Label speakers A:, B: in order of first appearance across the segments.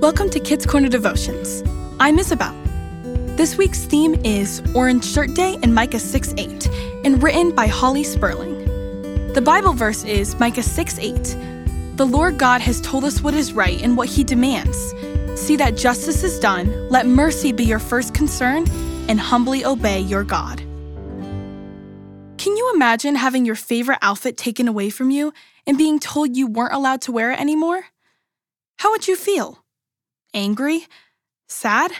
A: Welcome to Kids Corner Devotions. I'm Isabel. This week's theme is Orange Shirt Day in Micah 6 8, and written by Holly Sperling. The Bible verse is Micah 6 8. The Lord God has told us what is right and what He demands. See that justice is done, let mercy be your first concern, and humbly obey your God. Can you imagine having your favorite outfit taken away from you and being told you weren't allowed to wear it anymore? How would you feel? Angry? Sad?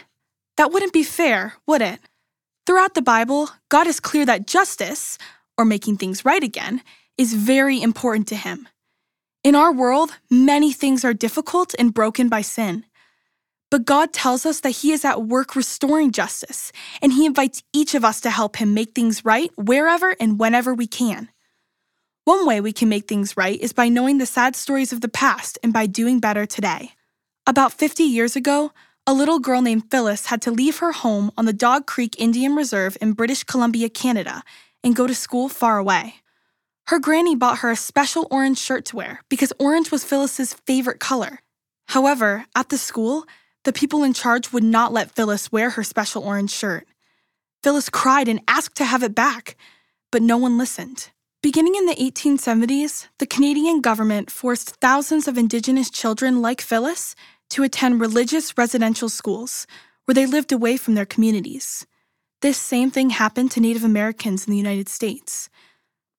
A: That wouldn't be fair, would it? Throughout the Bible, God is clear that justice, or making things right again, is very important to Him. In our world, many things are difficult and broken by sin. But God tells us that He is at work restoring justice, and He invites each of us to help Him make things right wherever and whenever we can. One way we can make things right is by knowing the sad stories of the past and by doing better today. About 50 years ago, a little girl named Phyllis had to leave her home on the Dog Creek Indian Reserve in British Columbia, Canada, and go to school far away. Her granny bought her a special orange shirt to wear because orange was Phyllis's favorite color. However, at the school, the people in charge would not let Phyllis wear her special orange shirt. Phyllis cried and asked to have it back, but no one listened. Beginning in the 1870s, the Canadian government forced thousands of Indigenous children like Phyllis to attend religious residential schools where they lived away from their communities. This same thing happened to Native Americans in the United States.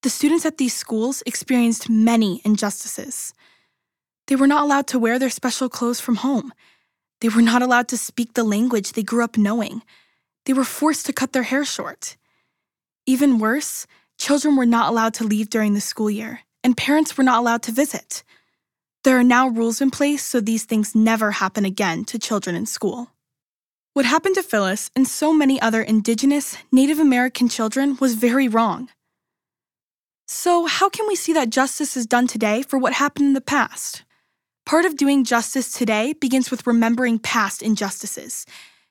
A: The students at these schools experienced many injustices. They were not allowed to wear their special clothes from home. They were not allowed to speak the language they grew up knowing. They were forced to cut their hair short. Even worse, Children were not allowed to leave during the school year, and parents were not allowed to visit. There are now rules in place so these things never happen again to children in school. What happened to Phyllis and so many other Indigenous, Native American children was very wrong. So, how can we see that justice is done today for what happened in the past? Part of doing justice today begins with remembering past injustices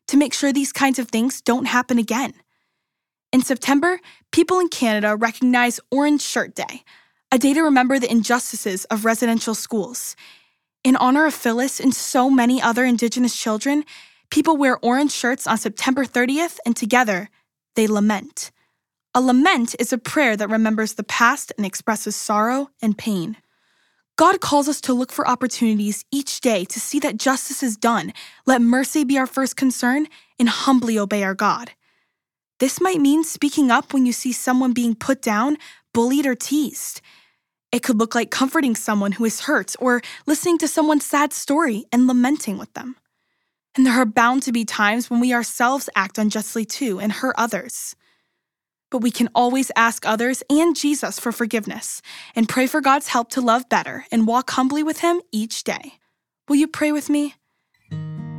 A: to make sure these kinds of things don't happen again. In September, people in Canada recognize Orange Shirt Day, a day to remember the injustices of residential schools. In honor of Phyllis and so many other Indigenous children, people wear orange shirts on September 30th and together they lament. A lament is a prayer that remembers the past and expresses sorrow and pain. God calls us to look for opportunities each day to see that justice is done, let mercy be our first concern, and humbly obey our God. This might mean speaking up when you see someone being put down, bullied, or teased. It could look like comforting someone who is hurt or listening to someone's sad story and lamenting with them. And there are bound to be times when we ourselves act unjustly too and hurt others. But we can always ask others and Jesus for forgiveness and pray for God's help to love better and walk humbly with Him each day. Will you pray with me?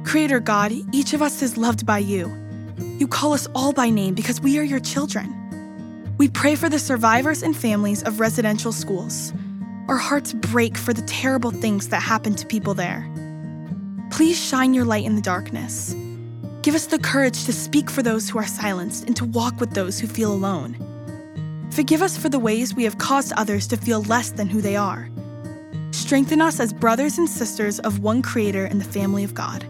A: Creator God, each of us is loved by you. You call us all by name because we are your children. We pray for the survivors and families of residential schools. Our hearts break for the terrible things that happen to people there. Please shine your light in the darkness. Give us the courage to speak for those who are silenced and to walk with those who feel alone. Forgive us for the ways we have caused others to feel less than who they are. Strengthen us as brothers and sisters of one Creator in the family of God.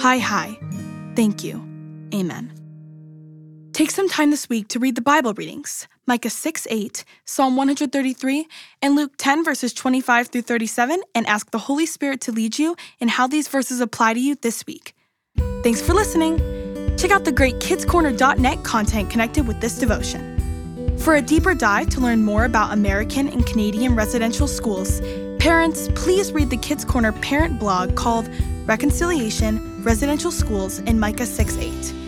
A: Hi, hi. Thank you. Amen. Take some time this week to read the Bible readings Micah 6 8, Psalm 133, and Luke 10 verses 25 through 37, and ask the Holy Spirit to lead you in how these verses apply to you this week. Thanks for listening. Check out the great kidscorner.net content connected with this devotion. For a deeper dive to learn more about American and Canadian residential schools, parents, please read the Kids Corner parent blog called Reconciliation, Residential Schools, in Micah 6 8.